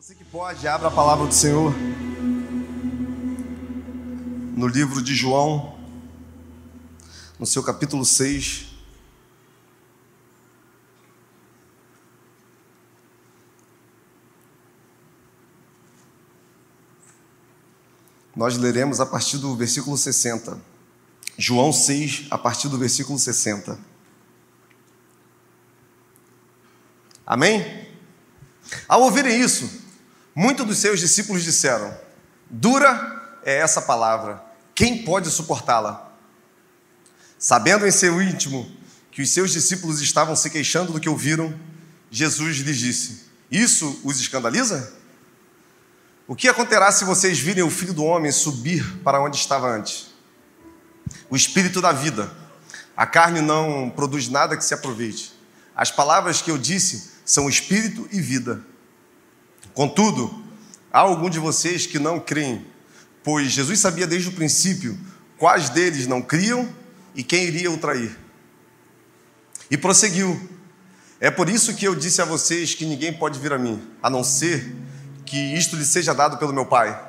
Você que pode, abra a palavra do Senhor no livro de João, no seu capítulo 6. Nós leremos a partir do versículo 60. João 6, a partir do versículo 60. Amém? Ao ouvirem isso, muitos dos seus discípulos disseram: Dura é essa palavra, quem pode suportá-la? Sabendo em seu íntimo que os seus discípulos estavam se queixando do que ouviram, Jesus lhes disse: Isso os escandaliza? O que acontecerá se vocês virem o filho do homem subir para onde estava antes? O espírito da vida. A carne não produz nada que se aproveite. As palavras que eu disse são espírito e vida. Contudo, há algum de vocês que não creem, pois Jesus sabia desde o princípio quais deles não criam e quem iria o trair. E prosseguiu: É por isso que eu disse a vocês que ninguém pode vir a mim, a não ser que isto lhe seja dado pelo meu Pai.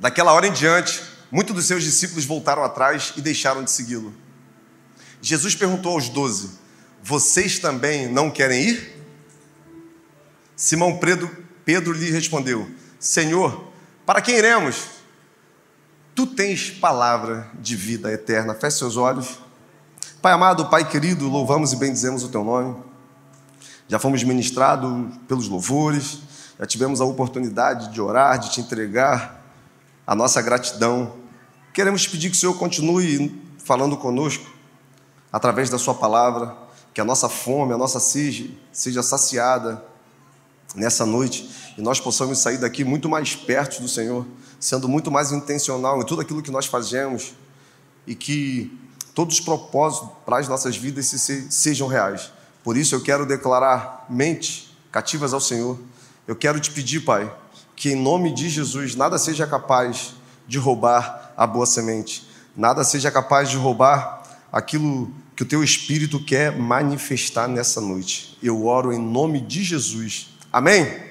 Daquela hora em diante, muitos dos seus discípulos voltaram atrás e deixaram de segui-lo. Jesus perguntou aos doze: Vocês também não querem ir? Simão Pedro, Pedro lhe respondeu: Senhor, para quem iremos? Tu tens palavra de vida eterna. Feche seus olhos. Pai amado, Pai querido, louvamos e bendizemos o teu nome. Já fomos ministrados pelos louvores, já tivemos a oportunidade de orar, de te entregar a nossa gratidão. Queremos pedir que o Senhor continue falando conosco através da Sua palavra, que a nossa fome, a nossa sede seja saciada nessa noite e nós possamos sair daqui muito mais perto do Senhor, sendo muito mais intencional em tudo aquilo que nós fazemos e que todos os propósitos para as nossas vidas sejam reais. Por isso eu quero declarar mentes cativas ao Senhor. Eu quero te pedir, Pai, que em nome de Jesus nada seja capaz de roubar a boa semente, nada seja capaz de roubar aquilo que o teu Espírito quer manifestar nessa noite. Eu oro em nome de Jesus Amém?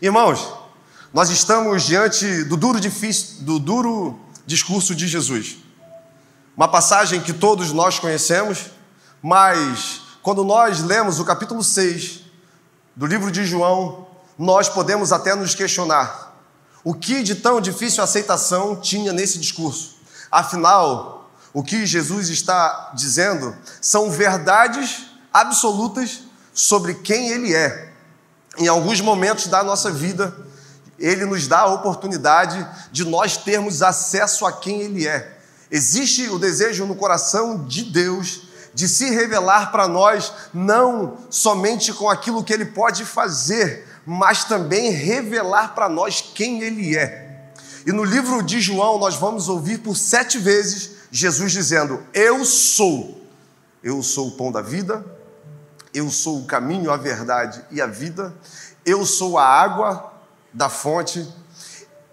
Irmãos, nós estamos diante do duro, difícil, do duro discurso de Jesus. Uma passagem que todos nós conhecemos, mas quando nós lemos o capítulo 6 do livro de João, nós podemos até nos questionar o que de tão difícil aceitação tinha nesse discurso. Afinal, o que Jesus está dizendo são verdades absolutas sobre quem ele é em alguns momentos da nossa vida, Ele nos dá a oportunidade de nós termos acesso a quem Ele é. Existe o desejo no coração de Deus de se revelar para nós, não somente com aquilo que Ele pode fazer, mas também revelar para nós quem Ele é. E no livro de João, nós vamos ouvir por sete vezes Jesus dizendo: Eu sou, eu sou o pão da vida, eu sou o caminho, a verdade e a vida. Eu sou a água da fonte.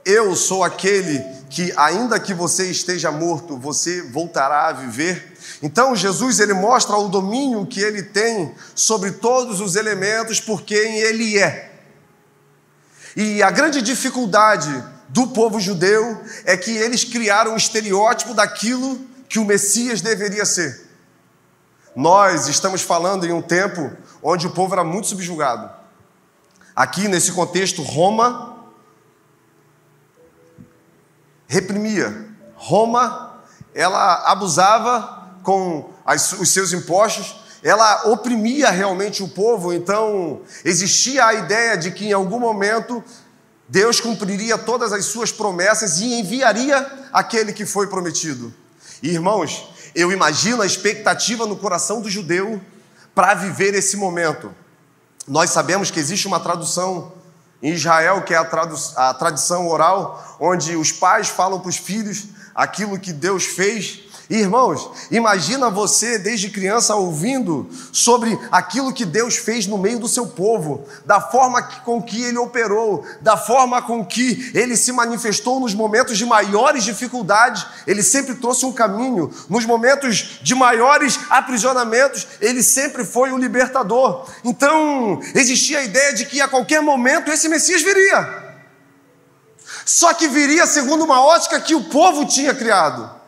Eu sou aquele que, ainda que você esteja morto, você voltará a viver. Então, Jesus ele mostra o domínio que ele tem sobre todos os elementos por quem ele é. E a grande dificuldade do povo judeu é que eles criaram um estereótipo daquilo que o Messias deveria ser. Nós estamos falando em um tempo onde o povo era muito subjugado. Aqui, nesse contexto, Roma reprimia. Roma, ela abusava com as, os seus impostos, ela oprimia realmente o povo, então existia a ideia de que em algum momento Deus cumpriria todas as suas promessas e enviaria aquele que foi prometido. Irmãos, eu imagino a expectativa no coração do judeu para viver esse momento. Nós sabemos que existe uma tradução em Israel, que é a, a tradição oral, onde os pais falam para os filhos aquilo que Deus fez, Irmãos, imagina você desde criança ouvindo sobre aquilo que Deus fez no meio do seu povo, da forma com que ele operou, da forma com que ele se manifestou nos momentos de maiores dificuldades, ele sempre trouxe um caminho, nos momentos de maiores aprisionamentos, ele sempre foi o libertador. Então, existia a ideia de que a qualquer momento esse Messias viria. Só que viria segundo uma ótica que o povo tinha criado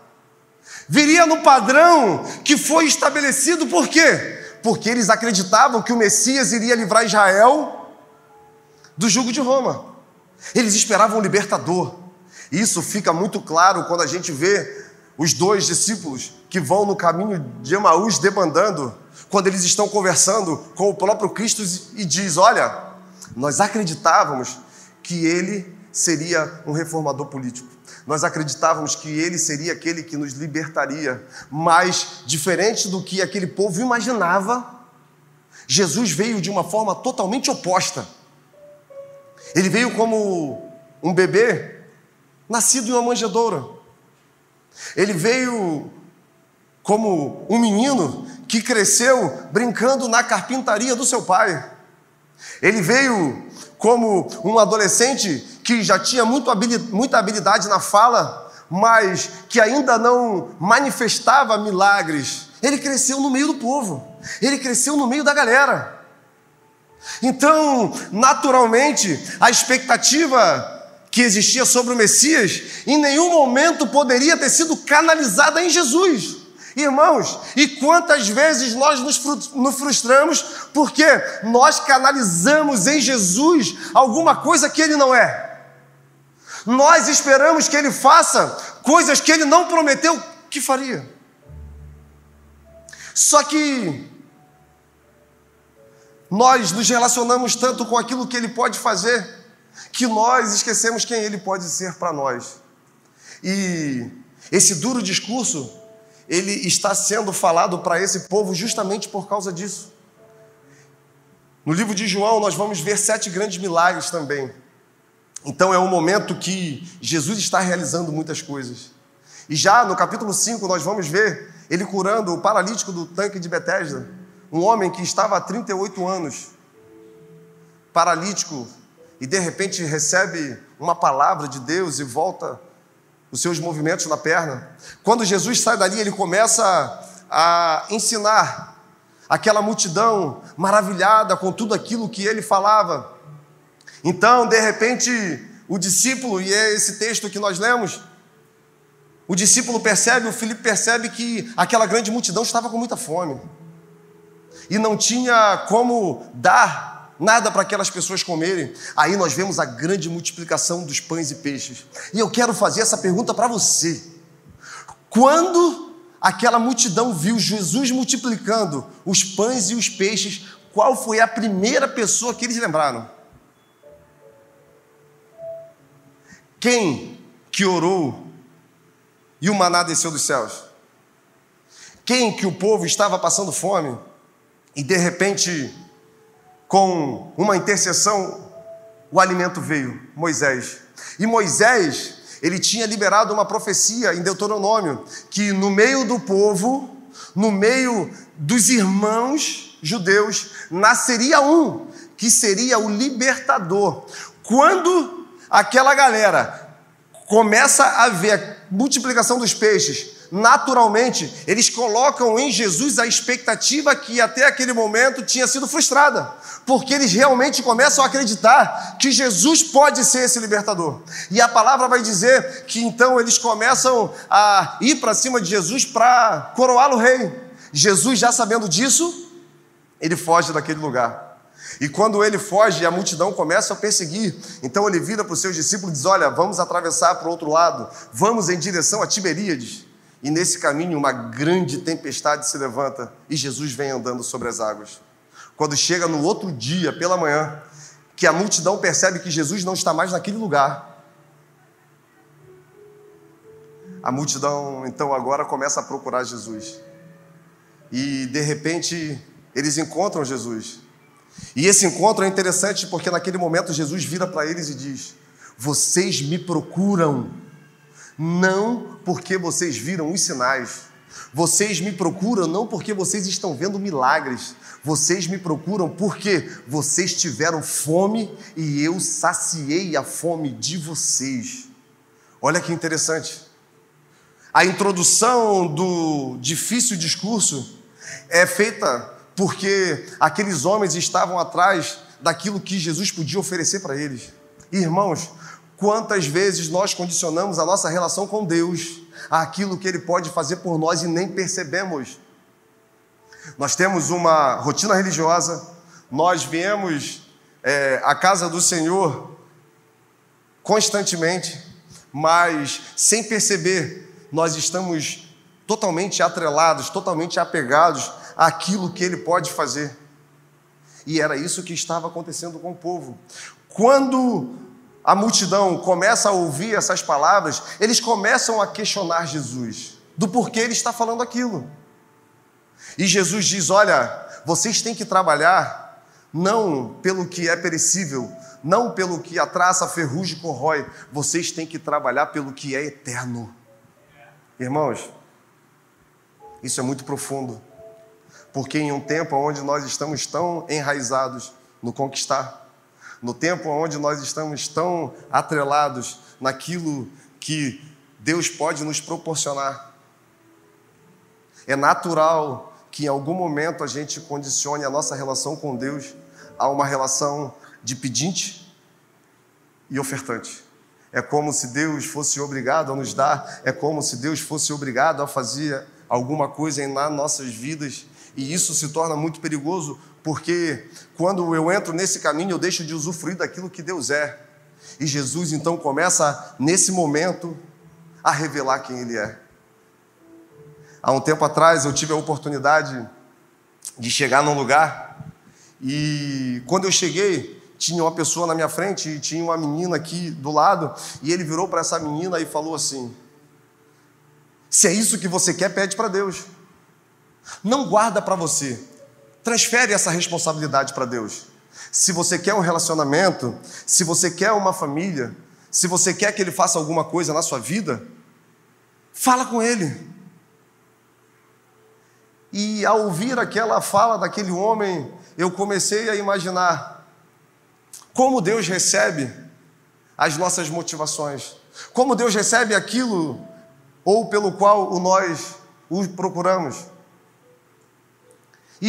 viria no padrão que foi estabelecido, por quê? Porque eles acreditavam que o Messias iria livrar Israel do jugo de Roma. Eles esperavam um libertador. Isso fica muito claro quando a gente vê os dois discípulos que vão no caminho de Emaús debandando, quando eles estão conversando com o próprio Cristo e diz: "Olha, nós acreditávamos que ele seria um reformador político. Nós acreditávamos que ele seria aquele que nos libertaria, mas diferente do que aquele povo imaginava, Jesus veio de uma forma totalmente oposta. Ele veio como um bebê nascido em uma manjedoura. Ele veio como um menino que cresceu brincando na carpintaria do seu pai. Ele veio como um adolescente que já tinha muito muita habilidade na fala, mas que ainda não manifestava milagres. Ele cresceu no meio do povo, ele cresceu no meio da galera. Então, naturalmente, a expectativa que existia sobre o Messias em nenhum momento poderia ter sido canalizada em Jesus. Irmãos, e quantas vezes nós nos frustramos porque nós canalizamos em Jesus alguma coisa que ele não é. Nós esperamos que ele faça coisas que ele não prometeu que faria. Só que nós nos relacionamos tanto com aquilo que ele pode fazer que nós esquecemos quem ele pode ser para nós. E esse duro discurso, ele está sendo falado para esse povo justamente por causa disso. No livro de João, nós vamos ver sete grandes milagres também. Então é um momento que Jesus está realizando muitas coisas. E já no capítulo 5 nós vamos ver ele curando o paralítico do tanque de Betesda, um homem que estava há 38 anos paralítico e de repente recebe uma palavra de Deus e volta os seus movimentos na perna. Quando Jesus sai dali, ele começa a ensinar aquela multidão maravilhada com tudo aquilo que ele falava. Então, de repente, o discípulo, e é esse texto que nós lemos, o discípulo percebe, o Filipe percebe que aquela grande multidão estava com muita fome e não tinha como dar nada para aquelas pessoas comerem. Aí nós vemos a grande multiplicação dos pães e peixes. E eu quero fazer essa pergunta para você. Quando aquela multidão viu Jesus multiplicando os pães e os peixes, qual foi a primeira pessoa que eles lembraram? Quem que orou e o maná desceu dos céus? Quem que o povo estava passando fome e de repente, com uma intercessão, o alimento veio? Moisés. E Moisés, ele tinha liberado uma profecia em Deuteronômio que no meio do povo, no meio dos irmãos judeus, nasceria um que seria o libertador. Quando aquela galera começa a ver a multiplicação dos peixes, naturalmente, eles colocam em Jesus a expectativa que até aquele momento tinha sido frustrada, porque eles realmente começam a acreditar que Jesus pode ser esse libertador. E a palavra vai dizer que então eles começam a ir para cima de Jesus para coroá-lo rei. Jesus, já sabendo disso, ele foge daquele lugar. E quando ele foge, a multidão começa a perseguir. Então ele vira para os seus discípulos e diz: Olha, vamos atravessar para o outro lado, vamos em direção a Tiberíades. E nesse caminho, uma grande tempestade se levanta e Jesus vem andando sobre as águas. Quando chega no outro dia, pela manhã, que a multidão percebe que Jesus não está mais naquele lugar. A multidão, então, agora começa a procurar Jesus. E, de repente, eles encontram Jesus. E esse encontro é interessante porque naquele momento Jesus vira para eles e diz: Vocês me procuram, não porque vocês viram os sinais, Vocês me procuram não porque vocês estão vendo milagres, vocês me procuram porque vocês tiveram fome e eu saciei a fome de vocês. Olha que interessante. A introdução do difícil discurso é feita porque aqueles homens estavam atrás daquilo que Jesus podia oferecer para eles. Irmãos, quantas vezes nós condicionamos a nossa relação com Deus àquilo que Ele pode fazer por nós e nem percebemos? Nós temos uma rotina religiosa, nós viemos é, à casa do Senhor constantemente, mas sem perceber, nós estamos totalmente atrelados, totalmente apegados àquilo que Ele pode fazer. E era isso que estava acontecendo com o povo. Quando a multidão começa a ouvir essas palavras, eles começam a questionar Jesus do porquê ele está falando aquilo. E Jesus diz: Olha, vocês têm que trabalhar não pelo que é perecível, não pelo que a traça, a ferrugem corrói, vocês têm que trabalhar pelo que é eterno. Irmãos, isso é muito profundo, porque em um tempo onde nós estamos tão enraizados no conquistar, no tempo onde nós estamos tão atrelados naquilo que Deus pode nos proporcionar, é natural que em algum momento a gente condicione a nossa relação com Deus a uma relação de pedinte e ofertante. É como se Deus fosse obrigado a nos dar, é como se Deus fosse obrigado a fazer alguma coisa nas nossas vidas. E isso se torna muito perigoso, porque quando eu entro nesse caminho, eu deixo de usufruir daquilo que Deus é. E Jesus então começa, nesse momento, a revelar quem Ele é. Há um tempo atrás eu tive a oportunidade de chegar num lugar e quando eu cheguei, tinha uma pessoa na minha frente e tinha uma menina aqui do lado, e ele virou para essa menina e falou assim: Se é isso que você quer, pede para Deus. Não guarda para você. Transfere essa responsabilidade para Deus. Se você quer um relacionamento, se você quer uma família, se você quer que ele faça alguma coisa na sua vida, fala com ele. E ao ouvir aquela fala daquele homem, eu comecei a imaginar como Deus recebe as nossas motivações, como Deus recebe aquilo ou pelo qual o nós o procuramos.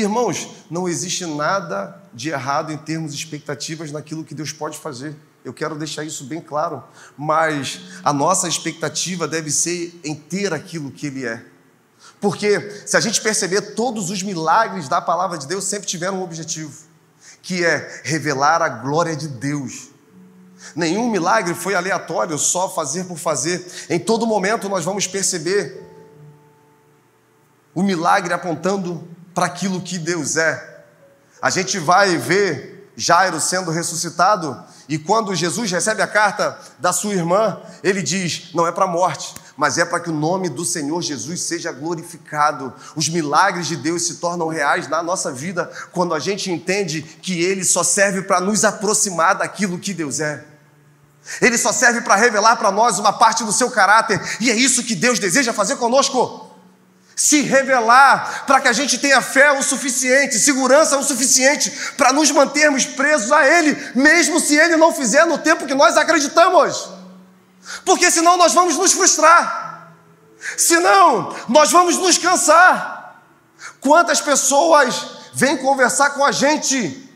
Irmãos, não existe nada de errado em termos de expectativas naquilo que Deus pode fazer. Eu quero deixar isso bem claro, mas a nossa expectativa deve ser em ter aquilo que Ele é. Porque se a gente perceber, todos os milagres da palavra de Deus sempre tiveram um objetivo, que é revelar a glória de Deus. Nenhum milagre foi aleatório, só fazer por fazer. Em todo momento nós vamos perceber o milagre apontando para aquilo que Deus é. A gente vai ver Jairo sendo ressuscitado, e quando Jesus recebe a carta da sua irmã, ele diz: não é para a morte, mas é para que o nome do Senhor Jesus seja glorificado. Os milagres de Deus se tornam reais na nossa vida quando a gente entende que Ele só serve para nos aproximar daquilo que Deus é. Ele só serve para revelar para nós uma parte do seu caráter, e é isso que Deus deseja fazer conosco. Se revelar para que a gente tenha fé o suficiente, segurança o suficiente para nos mantermos presos a Ele, mesmo se Ele não fizer no tempo que nós acreditamos porque senão nós vamos nos frustrar, senão nós vamos nos cansar. Quantas pessoas vêm conversar com a gente,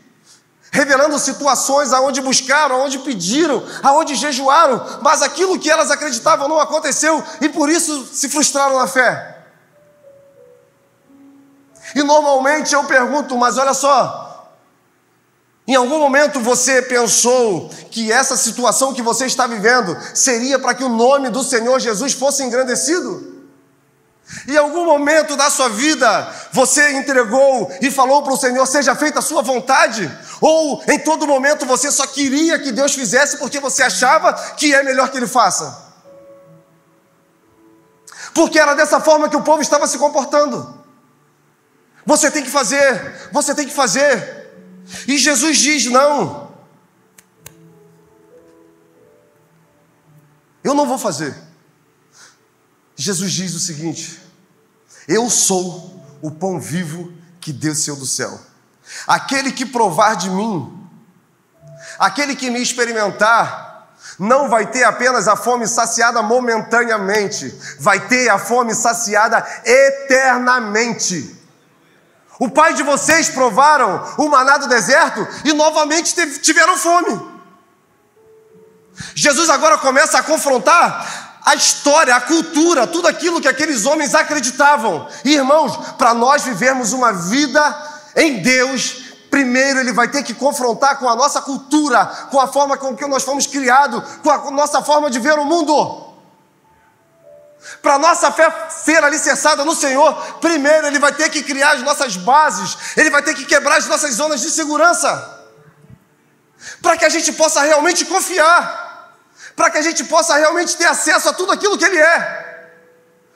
revelando situações aonde buscaram, aonde pediram, aonde jejuaram, mas aquilo que elas acreditavam não aconteceu e por isso se frustraram na fé. E normalmente eu pergunto, mas olha só, em algum momento você pensou que essa situação que você está vivendo seria para que o nome do Senhor Jesus fosse engrandecido? Em algum momento da sua vida você entregou e falou para o Senhor: seja feita a sua vontade? Ou em todo momento você só queria que Deus fizesse porque você achava que é melhor que Ele faça? Porque era dessa forma que o povo estava se comportando. Você tem que fazer, você tem que fazer. E Jesus diz: não, eu não vou fazer. Jesus diz o seguinte: Eu sou o pão vivo que desceu do céu. Aquele que provar de mim, aquele que me experimentar, não vai ter apenas a fome saciada momentaneamente, vai ter a fome saciada eternamente. O pai de vocês provaram o maná do deserto e novamente tiveram fome. Jesus agora começa a confrontar a história, a cultura, tudo aquilo que aqueles homens acreditavam. E irmãos, para nós vivermos uma vida em Deus, primeiro ele vai ter que confrontar com a nossa cultura, com a forma com que nós fomos criados, com a nossa forma de ver o mundo. Para nossa fé ser alicerçada no Senhor, primeiro ele vai ter que criar as nossas bases, ele vai ter que quebrar as nossas zonas de segurança, para que a gente possa realmente confiar, para que a gente possa realmente ter acesso a tudo aquilo que ele é.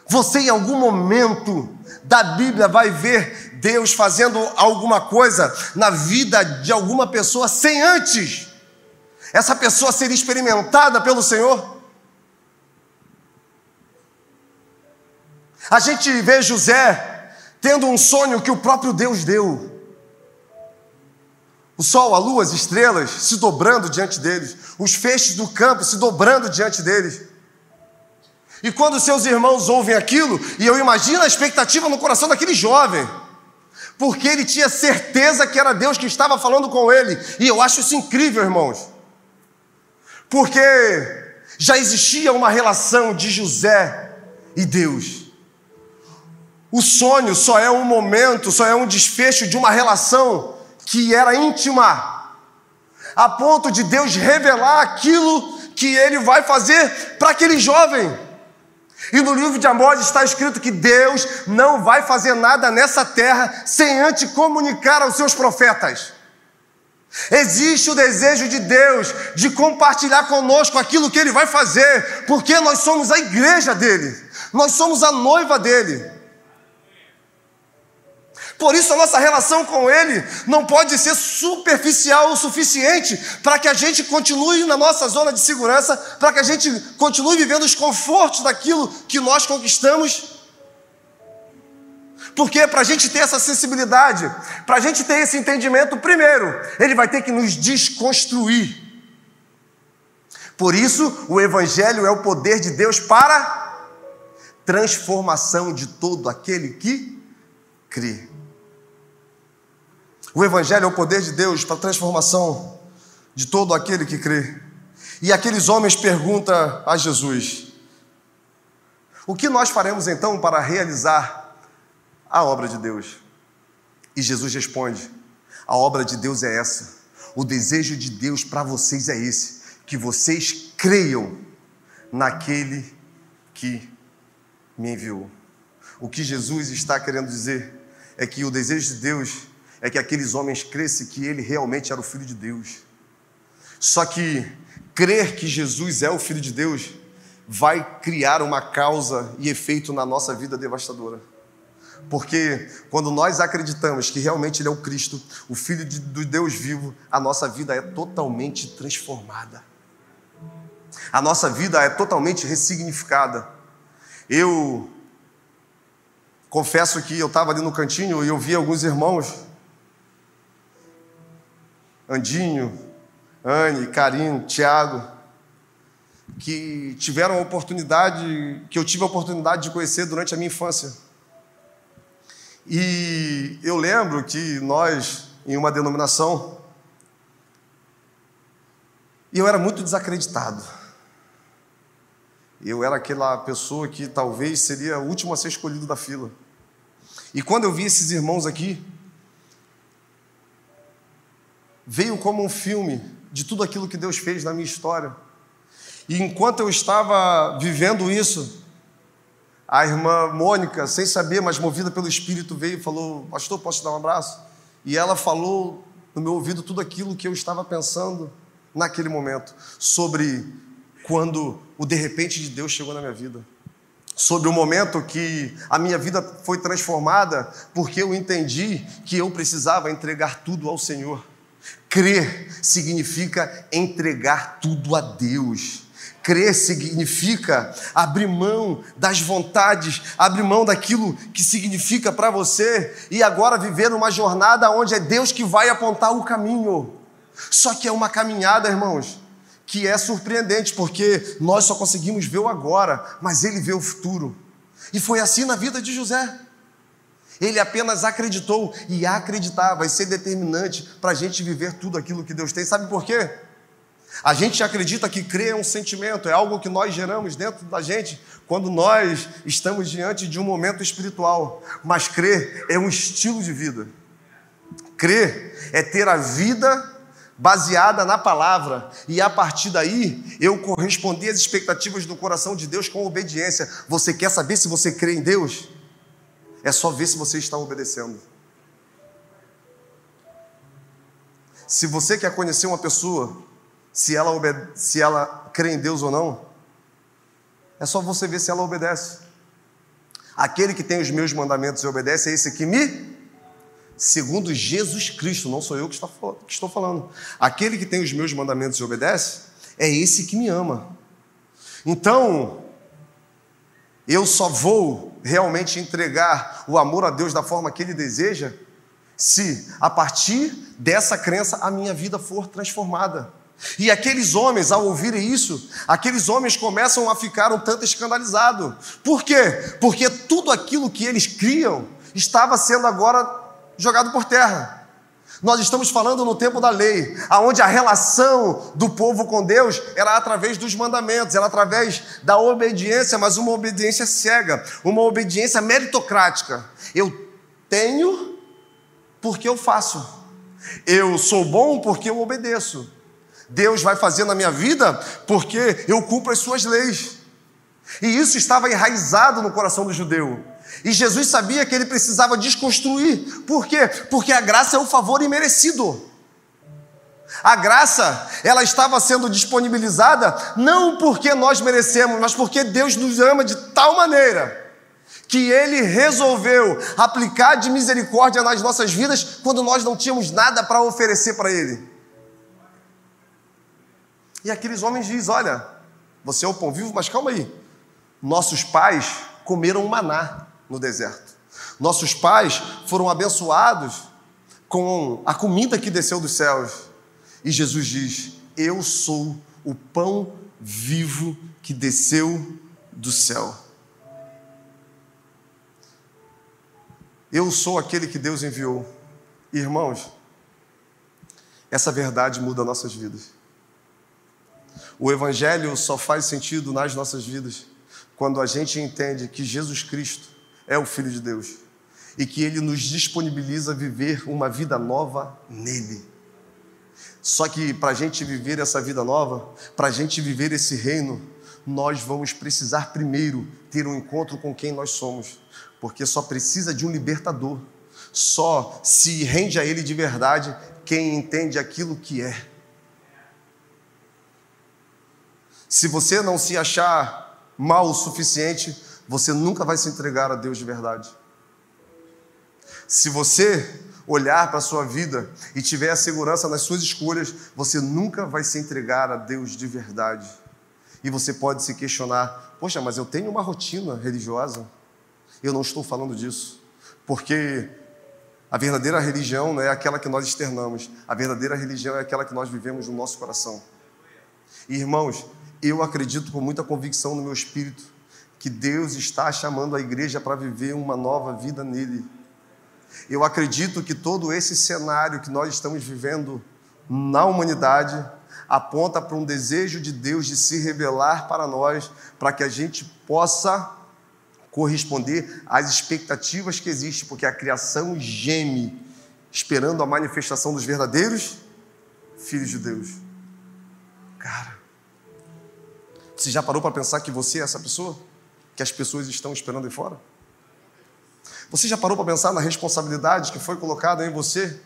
Você em algum momento da Bíblia vai ver Deus fazendo alguma coisa na vida de alguma pessoa sem antes essa pessoa ser experimentada pelo Senhor. A gente vê José tendo um sonho que o próprio Deus deu. O sol, a lua, as estrelas se dobrando diante deles, os feixes do campo se dobrando diante deles. E quando seus irmãos ouvem aquilo, e eu imagino a expectativa no coração daquele jovem, porque ele tinha certeza que era Deus que estava falando com ele, e eu acho isso incrível, irmãos, porque já existia uma relação de José e Deus. O sonho só é um momento, só é um desfecho de uma relação que era íntima, a ponto de Deus revelar aquilo que ele vai fazer para aquele jovem. E no livro de Amós está escrito que Deus não vai fazer nada nessa terra sem antes comunicar aos seus profetas. Existe o desejo de Deus de compartilhar conosco aquilo que Ele vai fazer, porque nós somos a igreja dele, nós somos a noiva dele. Por isso, a nossa relação com Ele não pode ser superficial o suficiente para que a gente continue na nossa zona de segurança, para que a gente continue vivendo os confortos daquilo que nós conquistamos. Porque para a gente ter essa sensibilidade, para a gente ter esse entendimento, primeiro, Ele vai ter que nos desconstruir. Por isso, o Evangelho é o poder de Deus para transformação de todo aquele que crê. O Evangelho é o poder de Deus para a transformação de todo aquele que crê. E aqueles homens perguntam a Jesus: O que nós faremos então para realizar a obra de Deus? E Jesus responde: A obra de Deus é essa. O desejo de Deus para vocês é esse: que vocês creiam naquele que me enviou. O que Jesus está querendo dizer é que o desejo de Deus é que aqueles homens crescem que ele realmente era o Filho de Deus. Só que crer que Jesus é o Filho de Deus vai criar uma causa e efeito na nossa vida devastadora. Porque quando nós acreditamos que realmente Ele é o Cristo, o Filho de, do Deus vivo, a nossa vida é totalmente transformada. A nossa vida é totalmente ressignificada. Eu confesso que eu estava ali no cantinho e eu vi alguns irmãos Andinho, Anne, Carinho, Tiago, que tiveram a oportunidade, que eu tive a oportunidade de conhecer durante a minha infância. E eu lembro que nós, em uma denominação, eu era muito desacreditado. Eu era aquela pessoa que talvez seria o último a ser escolhido da fila. E quando eu vi esses irmãos aqui, veio como um filme de tudo aquilo que Deus fez na minha história. E enquanto eu estava vivendo isso, a irmã Mônica, sem saber, mas movida pelo Espírito, veio e falou: Pastor, posso te dar um abraço? E ela falou no meu ouvido tudo aquilo que eu estava pensando naquele momento, sobre quando o de repente de Deus chegou na minha vida. Sobre o momento que a minha vida foi transformada, porque eu entendi que eu precisava entregar tudo ao Senhor Crer significa entregar tudo a Deus. Crer significa abrir mão das vontades, abrir mão daquilo que significa para você e agora viver uma jornada onde é Deus que vai apontar o caminho. Só que é uma caminhada, irmãos, que é surpreendente, porque nós só conseguimos ver o agora, mas ele vê o futuro. E foi assim na vida de José. Ele apenas acreditou e acreditar vai ser determinante para a gente viver tudo aquilo que Deus tem. Sabe por quê? A gente acredita que crer é um sentimento, é algo que nós geramos dentro da gente quando nós estamos diante de um momento espiritual. Mas crer é um estilo de vida. Crer é ter a vida baseada na palavra, e a partir daí eu corresponder às expectativas do coração de Deus com obediência. Você quer saber se você crê em Deus? É só ver se você está obedecendo. Se você quer conhecer uma pessoa, se ela, obede se ela crê em Deus ou não, é só você ver se ela obedece. Aquele que tem os meus mandamentos e obedece é esse que me, segundo Jesus Cristo, não sou eu que estou falando. Aquele que tem os meus mandamentos e obedece é esse que me ama. Então, eu só vou realmente entregar o amor a Deus da forma que Ele deseja se, a partir dessa crença, a minha vida for transformada. E aqueles homens, ao ouvirem isso, aqueles homens começam a ficar um tanto escandalizados. Por quê? Porque tudo aquilo que eles criam estava sendo agora jogado por terra. Nós estamos falando no tempo da lei, aonde a relação do povo com Deus era através dos mandamentos, era através da obediência, mas uma obediência cega, uma obediência meritocrática. Eu tenho porque eu faço. Eu sou bom porque eu obedeço. Deus vai fazer na minha vida porque eu cumpro as suas leis. E isso estava enraizado no coração do judeu. E Jesus sabia que ele precisava desconstruir. Por quê? Porque a graça é um favor imerecido. A graça, ela estava sendo disponibilizada não porque nós merecemos, mas porque Deus nos ama de tal maneira que ele resolveu aplicar de misericórdia nas nossas vidas quando nós não tínhamos nada para oferecer para ele. E aqueles homens dizem: Olha, você é o pão vivo, mas calma aí. Nossos pais comeram maná no deserto. Nossos pais foram abençoados com a comida que desceu dos céus. E Jesus diz: Eu sou o pão vivo que desceu do céu. Eu sou aquele que Deus enviou. Irmãos, essa verdade muda nossas vidas. O Evangelho só faz sentido nas nossas vidas quando a gente entende que Jesus Cristo é o Filho de Deus e que ele nos disponibiliza a viver uma vida nova nele. Só que para a gente viver essa vida nova, para a gente viver esse reino, nós vamos precisar primeiro ter um encontro com quem nós somos, porque só precisa de um libertador. Só se rende a ele de verdade quem entende aquilo que é. Se você não se achar mal o suficiente, você nunca vai se entregar a Deus de verdade. Se você olhar para a sua vida e tiver a segurança nas suas escolhas, você nunca vai se entregar a Deus de verdade. E você pode se questionar: poxa, mas eu tenho uma rotina religiosa. Eu não estou falando disso, porque a verdadeira religião não é aquela que nós externamos, a verdadeira religião é aquela que nós vivemos no nosso coração. E, irmãos, eu acredito com muita convicção no meu espírito que Deus está chamando a igreja para viver uma nova vida nele. Eu acredito que todo esse cenário que nós estamos vivendo na humanidade aponta para um desejo de Deus de se revelar para nós, para que a gente possa corresponder às expectativas que existem, porque a criação geme esperando a manifestação dos verdadeiros filhos de Deus. Cara, você já parou para pensar que você é essa pessoa? Que as pessoas estão esperando aí fora? Você já parou para pensar na responsabilidade que foi colocada em você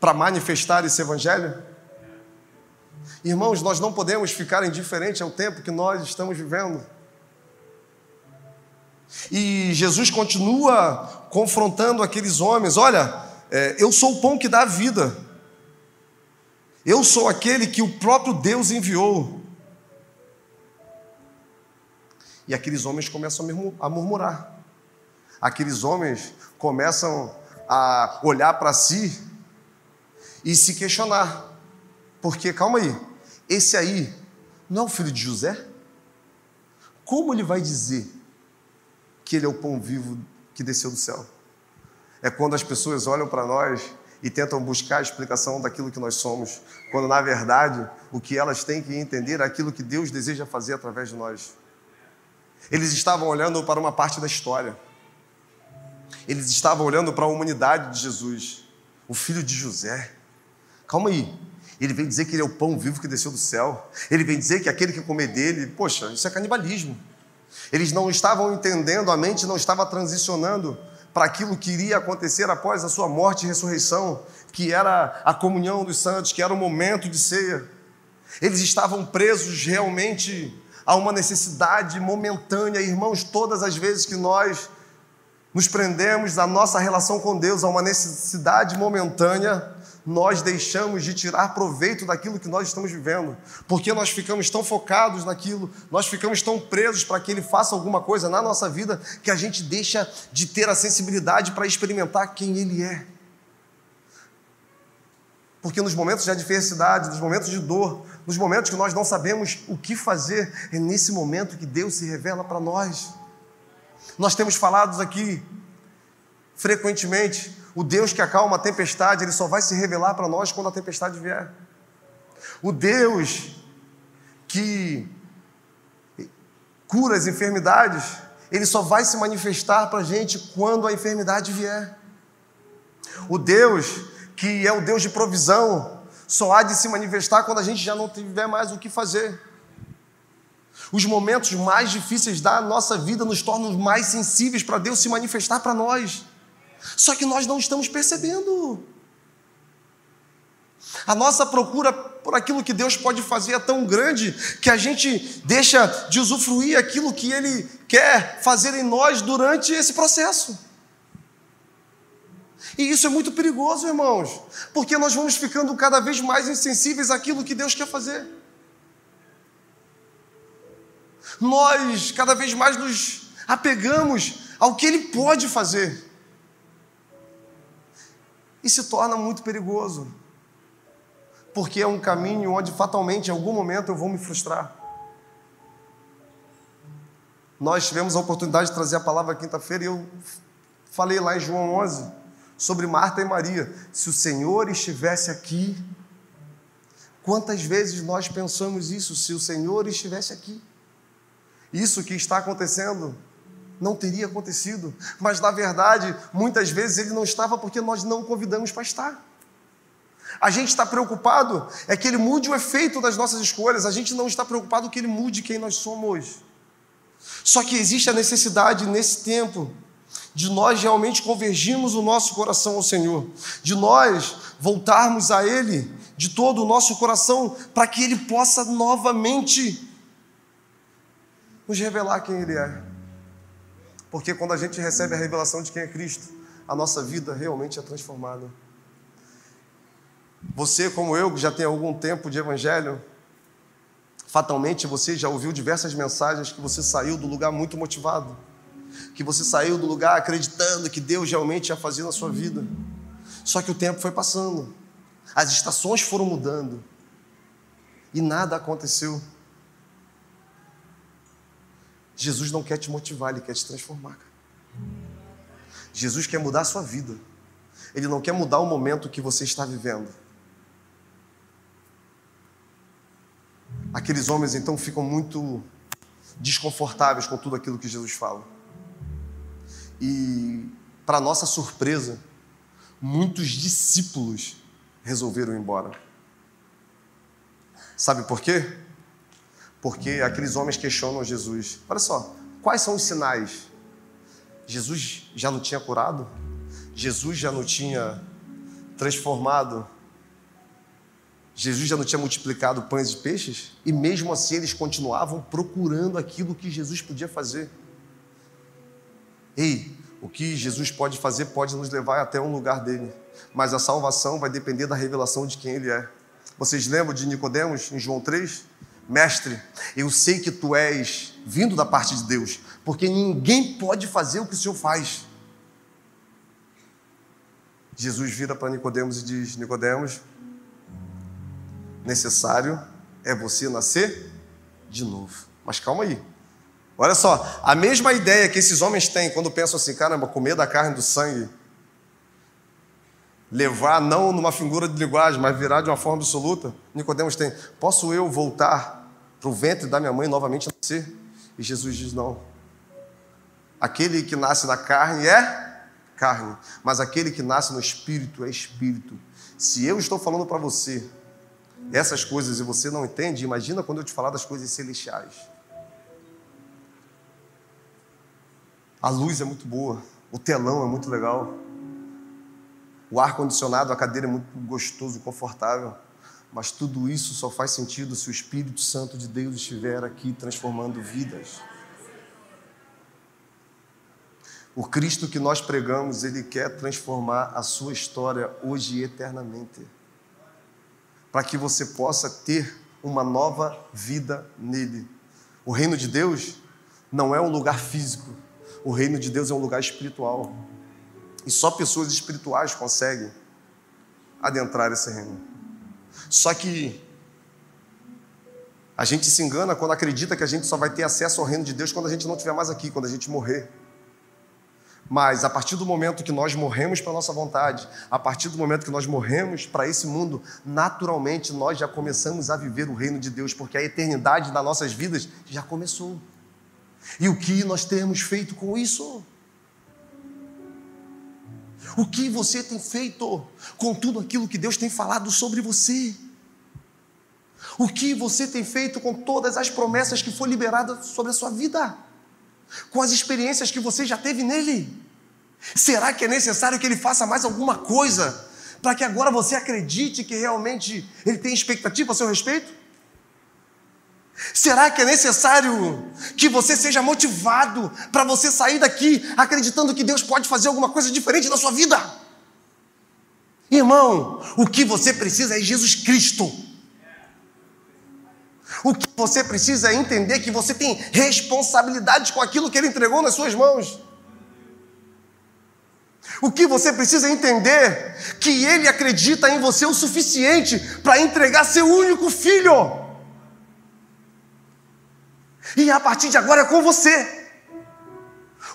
para manifestar esse evangelho? Irmãos, nós não podemos ficar indiferentes ao tempo que nós estamos vivendo. E Jesus continua confrontando aqueles homens: olha, é, eu sou o pão que dá vida. Eu sou aquele que o próprio Deus enviou. E aqueles homens começam a murmurar. Aqueles homens começam a olhar para si e se questionar. Porque, calma aí, esse aí não é o filho de José? Como ele vai dizer que ele é o pão vivo que desceu do céu? É quando as pessoas olham para nós e tentam buscar a explicação daquilo que nós somos, quando na verdade o que elas têm que entender é aquilo que Deus deseja fazer através de nós. Eles estavam olhando para uma parte da história. Eles estavam olhando para a humanidade de Jesus, o filho de José. Calma aí. Ele vem dizer que ele é o pão vivo que desceu do céu. Ele vem dizer que aquele que comer dele, poxa, isso é canibalismo. Eles não estavam entendendo, a mente não estava transicionando para aquilo que iria acontecer após a sua morte e ressurreição, que era a comunhão dos santos, que era o momento de ceia. Eles estavam presos realmente a uma necessidade momentânea, irmãos, todas as vezes que nós nos prendemos à nossa relação com Deus a uma necessidade momentânea, nós deixamos de tirar proveito daquilo que nós estamos vivendo, porque nós ficamos tão focados naquilo, nós ficamos tão presos para que Ele faça alguma coisa na nossa vida, que a gente deixa de ter a sensibilidade para experimentar quem Ele é. Porque nos momentos de adversidade, nos momentos de dor, nos momentos que nós não sabemos o que fazer, é nesse momento que Deus se revela para nós. Nós temos falado aqui frequentemente o Deus que acalma a tempestade, ele só vai se revelar para nós quando a tempestade vier. O Deus que cura as enfermidades, ele só vai se manifestar para a gente quando a enfermidade vier. O Deus que é o Deus de provisão, só há de se manifestar quando a gente já não tiver mais o que fazer. Os momentos mais difíceis da nossa vida nos tornam mais sensíveis para Deus se manifestar para nós. Só que nós não estamos percebendo. A nossa procura por aquilo que Deus pode fazer é tão grande que a gente deixa de usufruir aquilo que Ele quer fazer em nós durante esse processo. E isso é muito perigoso, irmãos, porque nós vamos ficando cada vez mais insensíveis àquilo que Deus quer fazer. Nós cada vez mais nos apegamos ao que Ele pode fazer e se torna muito perigoso, porque é um caminho onde fatalmente em algum momento eu vou me frustrar. Nós tivemos a oportunidade de trazer a palavra quinta-feira e eu falei lá em João 11 sobre Marta e Maria. Se o Senhor estivesse aqui, quantas vezes nós pensamos isso? Se o Senhor estivesse aqui, isso que está acontecendo não teria acontecido. Mas na verdade, muitas vezes ele não estava porque nós não convidamos para estar. A gente está preocupado é que ele mude o efeito das nossas escolhas, a gente não está preocupado que ele mude quem nós somos. Só que existe a necessidade nesse tempo de nós realmente convergirmos o nosso coração ao Senhor, de nós voltarmos a Ele de todo o nosso coração, para que Ele possa novamente nos revelar quem Ele é. Porque quando a gente recebe a revelação de quem é Cristo, a nossa vida realmente é transformada. Você, como eu, que já tem algum tempo de evangelho, fatalmente você já ouviu diversas mensagens que você saiu do lugar muito motivado, que você saiu do lugar acreditando que Deus realmente ia fazer na sua vida. Só que o tempo foi passando, as estações foram mudando e nada aconteceu. Jesus não quer te motivar, ele quer te transformar. Jesus quer mudar a sua vida. Ele não quer mudar o momento que você está vivendo. Aqueles homens então ficam muito desconfortáveis com tudo aquilo que Jesus fala. E, para nossa surpresa, muitos discípulos resolveram ir embora. Sabe por quê? porque aqueles homens questionam Jesus. Olha só, quais são os sinais? Jesus já não tinha curado? Jesus já não tinha transformado? Jesus já não tinha multiplicado pães e peixes? E mesmo assim eles continuavam procurando aquilo que Jesus podia fazer. Ei, o que Jesus pode fazer pode nos levar até um lugar dele, mas a salvação vai depender da revelação de quem ele é. Vocês lembram de Nicodemos em João 3? Mestre, eu sei que tu és vindo da parte de Deus, porque ninguém pode fazer o que o Senhor faz. Jesus vira para Nicodemos e diz: Nicodemos, necessário é você nascer de novo. Mas calma aí. Olha só, a mesma ideia que esses homens têm quando pensam assim, caramba, comer da carne do sangue, levar não numa figura de linguagem, mas virar de uma forma absoluta. Nicodemos tem, posso eu voltar para o ventre da minha mãe novamente nascer? E Jesus diz não. Aquele que nasce da carne é carne, mas aquele que nasce no espírito é espírito. Se eu estou falando para você essas coisas e você não entende, imagina quando eu te falar das coisas celestiais. A luz é muito boa, o telão é muito legal, o ar condicionado, a cadeira é muito gostoso, confortável, mas tudo isso só faz sentido se o Espírito Santo de Deus estiver aqui transformando vidas. O Cristo que nós pregamos, ele quer transformar a sua história hoje e eternamente para que você possa ter uma nova vida nele. O reino de Deus não é um lugar físico, o reino de Deus é um lugar espiritual. E só pessoas espirituais conseguem adentrar esse reino. Só que a gente se engana quando acredita que a gente só vai ter acesso ao reino de Deus quando a gente não estiver mais aqui, quando a gente morrer. Mas a partir do momento que nós morremos para nossa vontade, a partir do momento que nós morremos para esse mundo, naturalmente nós já começamos a viver o reino de Deus, porque a eternidade das nossas vidas já começou. E o que nós temos feito com isso? O que você tem feito com tudo aquilo que Deus tem falado sobre você? O que você tem feito com todas as promessas que foi liberadas sobre a sua vida? com as experiências que você já teve nele? Será que é necessário que ele faça mais alguma coisa para que agora você acredite que realmente ele tem expectativa a seu respeito? Será que é necessário que você seja motivado para você sair daqui acreditando que Deus pode fazer alguma coisa diferente na sua vida? Irmão, o que você precisa é Jesus Cristo. O que você precisa é entender que você tem responsabilidade com aquilo que Ele entregou nas suas mãos. O que você precisa entender que Ele acredita em você o suficiente para entregar seu único filho. E a partir de agora é com você.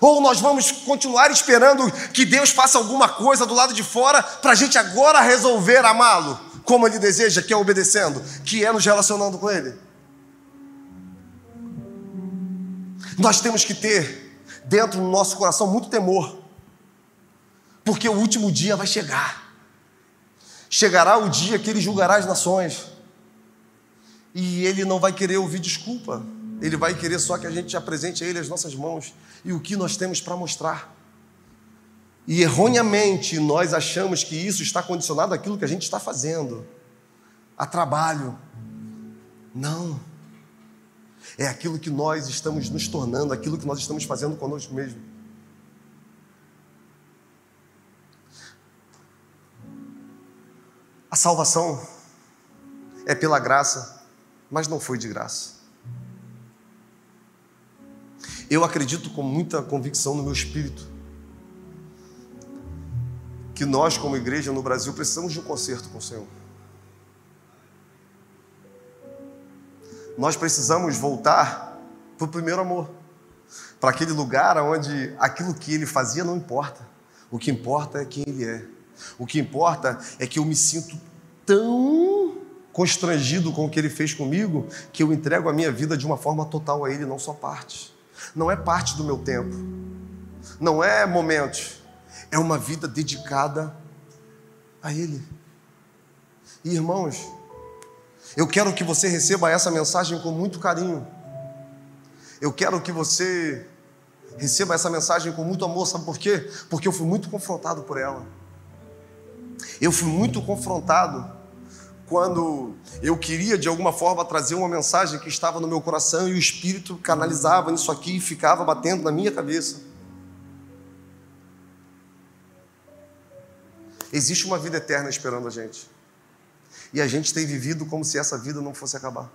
Ou nós vamos continuar esperando que Deus faça alguma coisa do lado de fora para a gente agora resolver amá-lo como Ele deseja, que é obedecendo, que é nos relacionando com Ele. Nós temos que ter dentro do nosso coração muito temor, porque o último dia vai chegar. Chegará o dia que ele julgará as nações, e ele não vai querer ouvir desculpa, ele vai querer só que a gente apresente a ele as nossas mãos e o que nós temos para mostrar. E erroneamente nós achamos que isso está condicionado àquilo que a gente está fazendo, a trabalho. Não é aquilo que nós estamos nos tornando, aquilo que nós estamos fazendo conosco mesmo. A salvação é pela graça, mas não foi de graça. Eu acredito com muita convicção no meu espírito que nós, como igreja no Brasil, precisamos de um concerto com o Senhor. nós precisamos voltar para o primeiro amor, para aquele lugar onde aquilo que ele fazia não importa. O que importa é quem ele é. O que importa é que eu me sinto tão constrangido com o que ele fez comigo que eu entrego a minha vida de uma forma total a ele, não só parte. Não é parte do meu tempo. Não é momentos. É uma vida dedicada a ele. E irmãos, eu quero que você receba essa mensagem com muito carinho. Eu quero que você receba essa mensagem com muito amor, sabe por quê? Porque eu fui muito confrontado por ela. Eu fui muito confrontado quando eu queria de alguma forma trazer uma mensagem que estava no meu coração e o Espírito canalizava nisso aqui e ficava batendo na minha cabeça. Existe uma vida eterna esperando a gente. E a gente tem vivido como se essa vida não fosse acabar.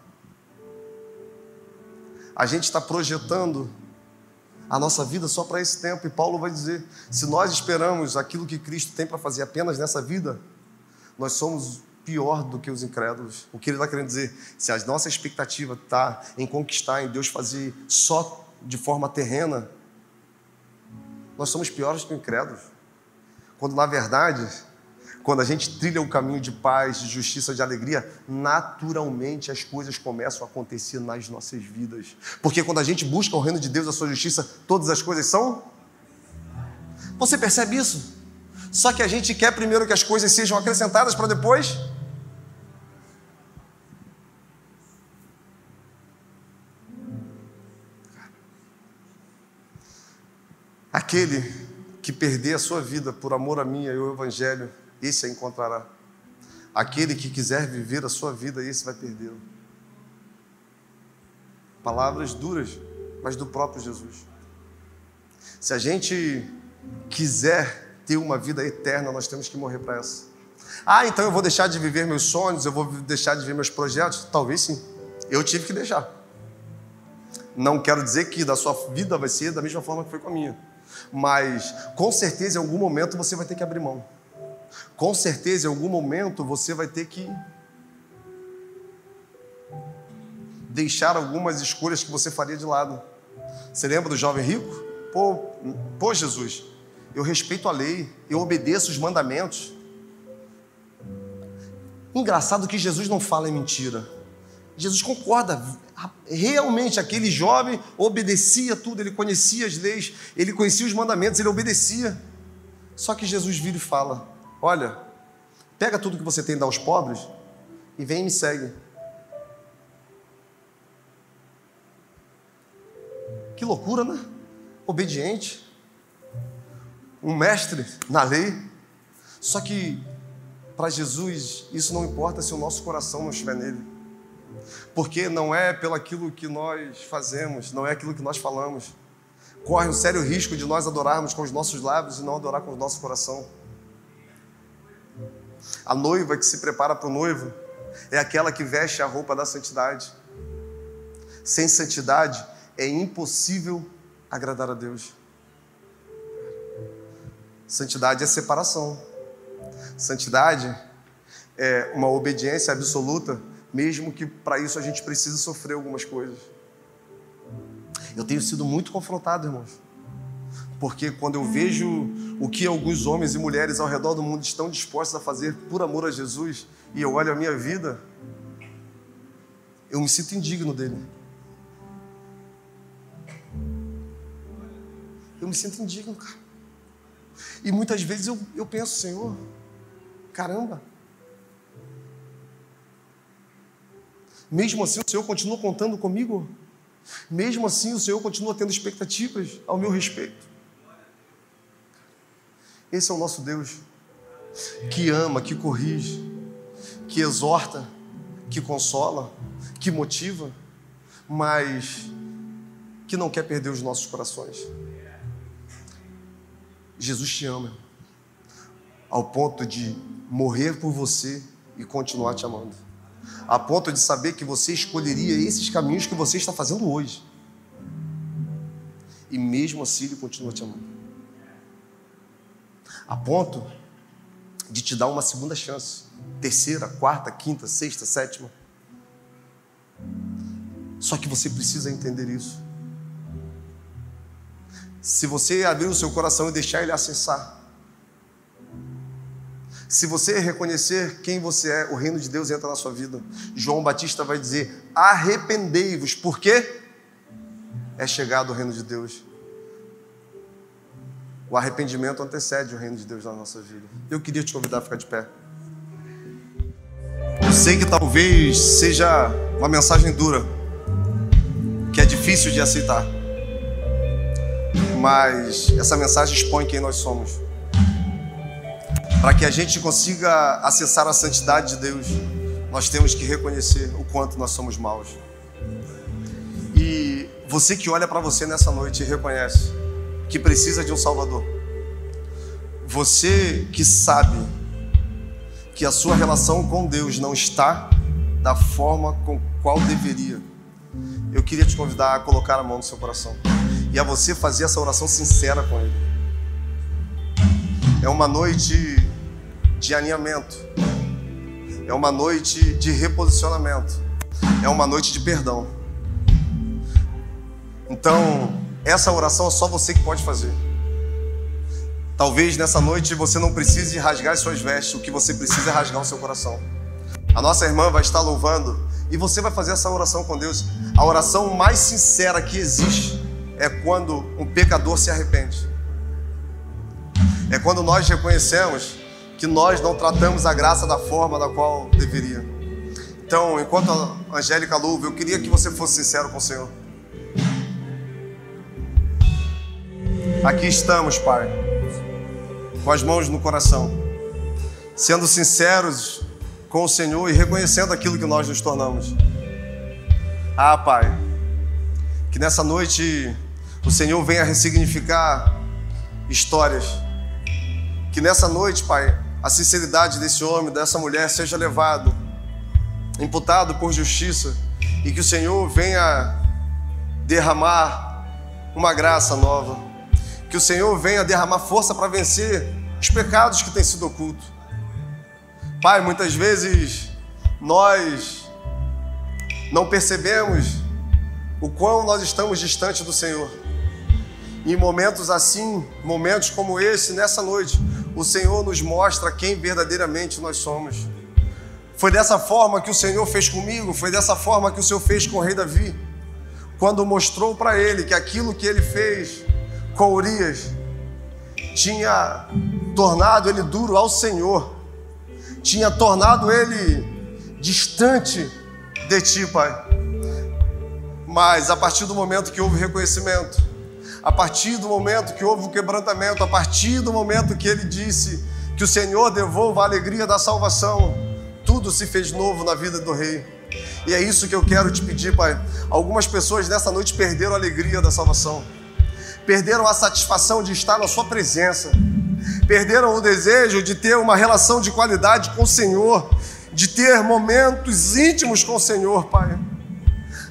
A gente está projetando a nossa vida só para esse tempo. E Paulo vai dizer: se nós esperamos aquilo que Cristo tem para fazer apenas nessa vida, nós somos pior do que os incrédulos. O que ele está querendo dizer? Se a nossa expectativa está em conquistar, em Deus fazer só de forma terrena, nós somos piores que os incrédulos. Quando na verdade, quando a gente trilha o caminho de paz, de justiça, de alegria, naturalmente as coisas começam a acontecer nas nossas vidas. Porque quando a gente busca o reino de Deus, a sua justiça, todas as coisas são. Você percebe isso? Só que a gente quer primeiro que as coisas sejam acrescentadas para depois Aquele que perder a sua vida por amor a mim e ao Evangelho, esse a encontrará. Aquele que quiser viver a sua vida, esse vai perdê-la. Palavras duras, mas do próprio Jesus. Se a gente quiser ter uma vida eterna, nós temos que morrer para essa. Ah, então eu vou deixar de viver meus sonhos, eu vou deixar de viver meus projetos? Talvez sim. Eu tive que deixar. Não quero dizer que da sua vida vai ser da mesma forma que foi com a minha. Mas com certeza em algum momento você vai ter que abrir mão. Com certeza em algum momento você vai ter que deixar algumas escolhas que você faria de lado. Você lembra do jovem rico? Pô, pô Jesus, eu respeito a lei, eu obedeço os mandamentos. Engraçado que Jesus não fala em mentira. Jesus concorda. Realmente, aquele jovem obedecia tudo, ele conhecia as leis, ele conhecia os mandamentos, ele obedecia. Só que Jesus vira e fala: Olha, pega tudo que você tem e dá aos pobres e vem e me segue. Que loucura, né? Obediente, um mestre na lei. Só que para Jesus isso não importa se o nosso coração não estiver nele porque não é pelo aquilo que nós fazemos, não é aquilo que nós falamos. Corre um sério risco de nós adorarmos com os nossos lábios e não adorar com o nosso coração. A noiva que se prepara para o noivo é aquela que veste a roupa da santidade. Sem santidade é impossível agradar a Deus. Santidade é separação. Santidade é uma obediência absoluta mesmo que para isso a gente precise sofrer algumas coisas. Eu tenho sido muito confrontado, irmãos, porque quando eu vejo o que alguns homens e mulheres ao redor do mundo estão dispostos a fazer por amor a Jesus, e eu olho a minha vida, eu me sinto indigno dele. Eu me sinto indigno, cara. E muitas vezes eu, eu penso, Senhor, caramba, Mesmo assim, o Senhor continua contando comigo? Mesmo assim, o Senhor continua tendo expectativas ao meu respeito? Esse é o nosso Deus, que ama, que corrige, que exorta, que consola, que motiva, mas que não quer perder os nossos corações. Jesus te ama, ao ponto de morrer por você e continuar te amando a ponto de saber que você escolheria esses caminhos que você está fazendo hoje. E mesmo assim ele continua te amando. A ponto de te dar uma segunda chance, terceira, quarta, quinta, sexta, sétima. Só que você precisa entender isso. Se você abrir o seu coração e deixar ele acessar, se você reconhecer quem você é, o reino de Deus entra na sua vida. João Batista vai dizer: arrependei-vos, porque é chegado o reino de Deus. O arrependimento antecede o reino de Deus na nossa vida. Eu queria te convidar a ficar de pé. Eu sei que talvez seja uma mensagem dura, que é difícil de aceitar, mas essa mensagem expõe quem nós somos. Para que a gente consiga acessar a santidade de Deus, nós temos que reconhecer o quanto nós somos maus. E você que olha para você nessa noite e reconhece que precisa de um Salvador, você que sabe que a sua relação com Deus não está da forma com qual deveria, eu queria te convidar a colocar a mão no seu coração e a você fazer essa oração sincera com Ele. É uma noite de alinhamento, é uma noite de reposicionamento, é uma noite de perdão. Então, essa oração é só você que pode fazer. Talvez nessa noite você não precise rasgar as suas vestes, o que você precisa é rasgar o seu coração. A nossa irmã vai estar louvando e você vai fazer essa oração com Deus. A oração mais sincera que existe é quando um pecador se arrepende. É quando nós reconhecemos que nós não tratamos a graça da forma da qual deveria. Então, enquanto a Angélica louva, eu queria que você fosse sincero com o Senhor. Aqui estamos, Pai, com as mãos no coração, sendo sinceros com o Senhor e reconhecendo aquilo que nós nos tornamos. Ah, Pai, que nessa noite o Senhor venha ressignificar histórias. Que nessa noite, Pai, a sinceridade desse homem, dessa mulher seja levado, imputado por justiça, e que o Senhor venha derramar uma graça nova que o Senhor venha derramar força para vencer os pecados que têm sido ocultos. Pai, muitas vezes nós não percebemos o quão nós estamos distante do Senhor. E em momentos assim, momentos como esse, nessa noite, o Senhor nos mostra quem verdadeiramente nós somos. Foi dessa forma que o Senhor fez comigo, foi dessa forma que o Senhor fez com o rei Davi, quando mostrou para ele que aquilo que ele fez com Urias tinha tornado ele duro ao Senhor, tinha tornado ele distante de ti, Pai. Mas a partir do momento que houve reconhecimento, a partir do momento que houve o quebrantamento, a partir do momento que ele disse que o Senhor devolva a alegria da salvação, tudo se fez novo na vida do rei. E é isso que eu quero te pedir, Pai. Algumas pessoas nessa noite perderam a alegria da salvação perderam a satisfação de estar na Sua presença, perderam o desejo de ter uma relação de qualidade com o Senhor, de ter momentos íntimos com o Senhor, Pai.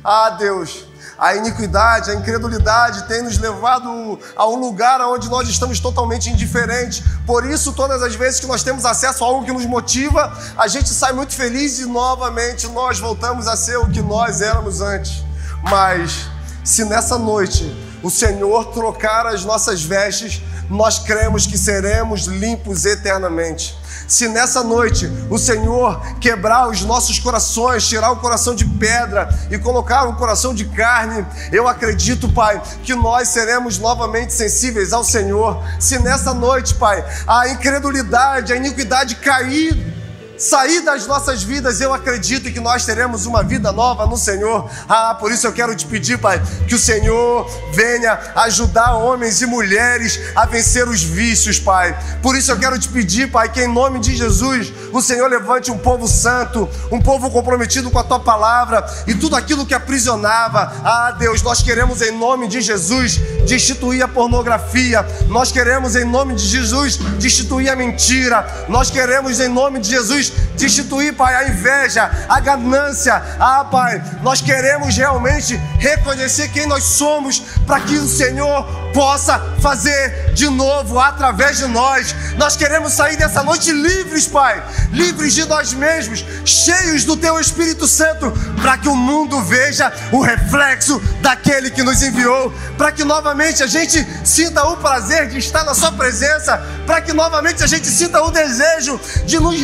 Ah, Deus, a iniquidade, a incredulidade tem nos levado a um lugar onde nós estamos totalmente indiferentes. Por isso, todas as vezes que nós temos acesso a algo que nos motiva, a gente sai muito feliz e novamente nós voltamos a ser o que nós éramos antes. Mas se nessa noite o Senhor trocar as nossas vestes, nós cremos que seremos limpos eternamente. Se nessa noite o Senhor quebrar os nossos corações, tirar o coração de pedra e colocar um coração de carne, eu acredito, Pai, que nós seremos novamente sensíveis ao Senhor. Se nessa noite, Pai, a incredulidade, a iniquidade cair sair das nossas vidas, eu acredito que nós teremos uma vida nova no Senhor. Ah, por isso eu quero te pedir, Pai, que o Senhor venha ajudar homens e mulheres a vencer os vícios, Pai. Por isso eu quero te pedir, Pai, que em nome de Jesus, o Senhor levante um povo santo, um povo comprometido com a tua palavra e tudo aquilo que aprisionava. Ah, Deus, nós queremos em nome de Jesus destituir a pornografia. Nós queremos em nome de Jesus destituir a mentira. Nós queremos em nome de Jesus destituir, Pai, a inveja, a ganância. Ah, Pai, nós queremos realmente reconhecer quem nós somos para que o Senhor possa fazer de novo através de nós. Nós queremos sair dessa noite livres, Pai, livres de nós mesmos, cheios do Teu Espírito Santo, para que o mundo veja o reflexo daquele que nos enviou, para que novamente a gente sinta o prazer de estar na Sua presença, para que novamente a gente sinta o desejo de nos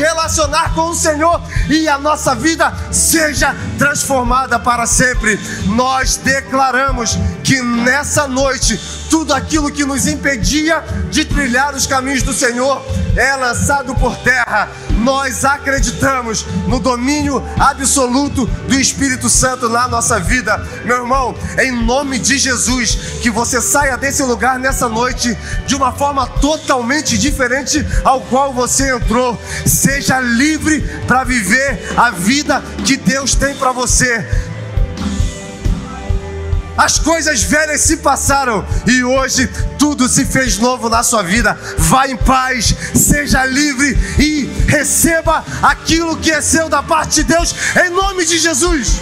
relacionar com o Senhor e a nossa vida seja transformada para sempre. Nós declaramos que nessa noite tudo aquilo que nos impedia de trilhar os caminhos do Senhor é lançado por terra. Nós acreditamos no domínio absoluto do Espírito Santo na nossa vida. Meu irmão, em nome de Jesus, que você saia desse lugar nessa noite de uma forma totalmente diferente ao qual você entrou. Seja livre para viver a vida que Deus tem para você. As coisas velhas se passaram e hoje tudo se fez novo na sua vida. Vá em paz, seja livre e receba aquilo que é seu da parte de Deus, em nome de Jesus.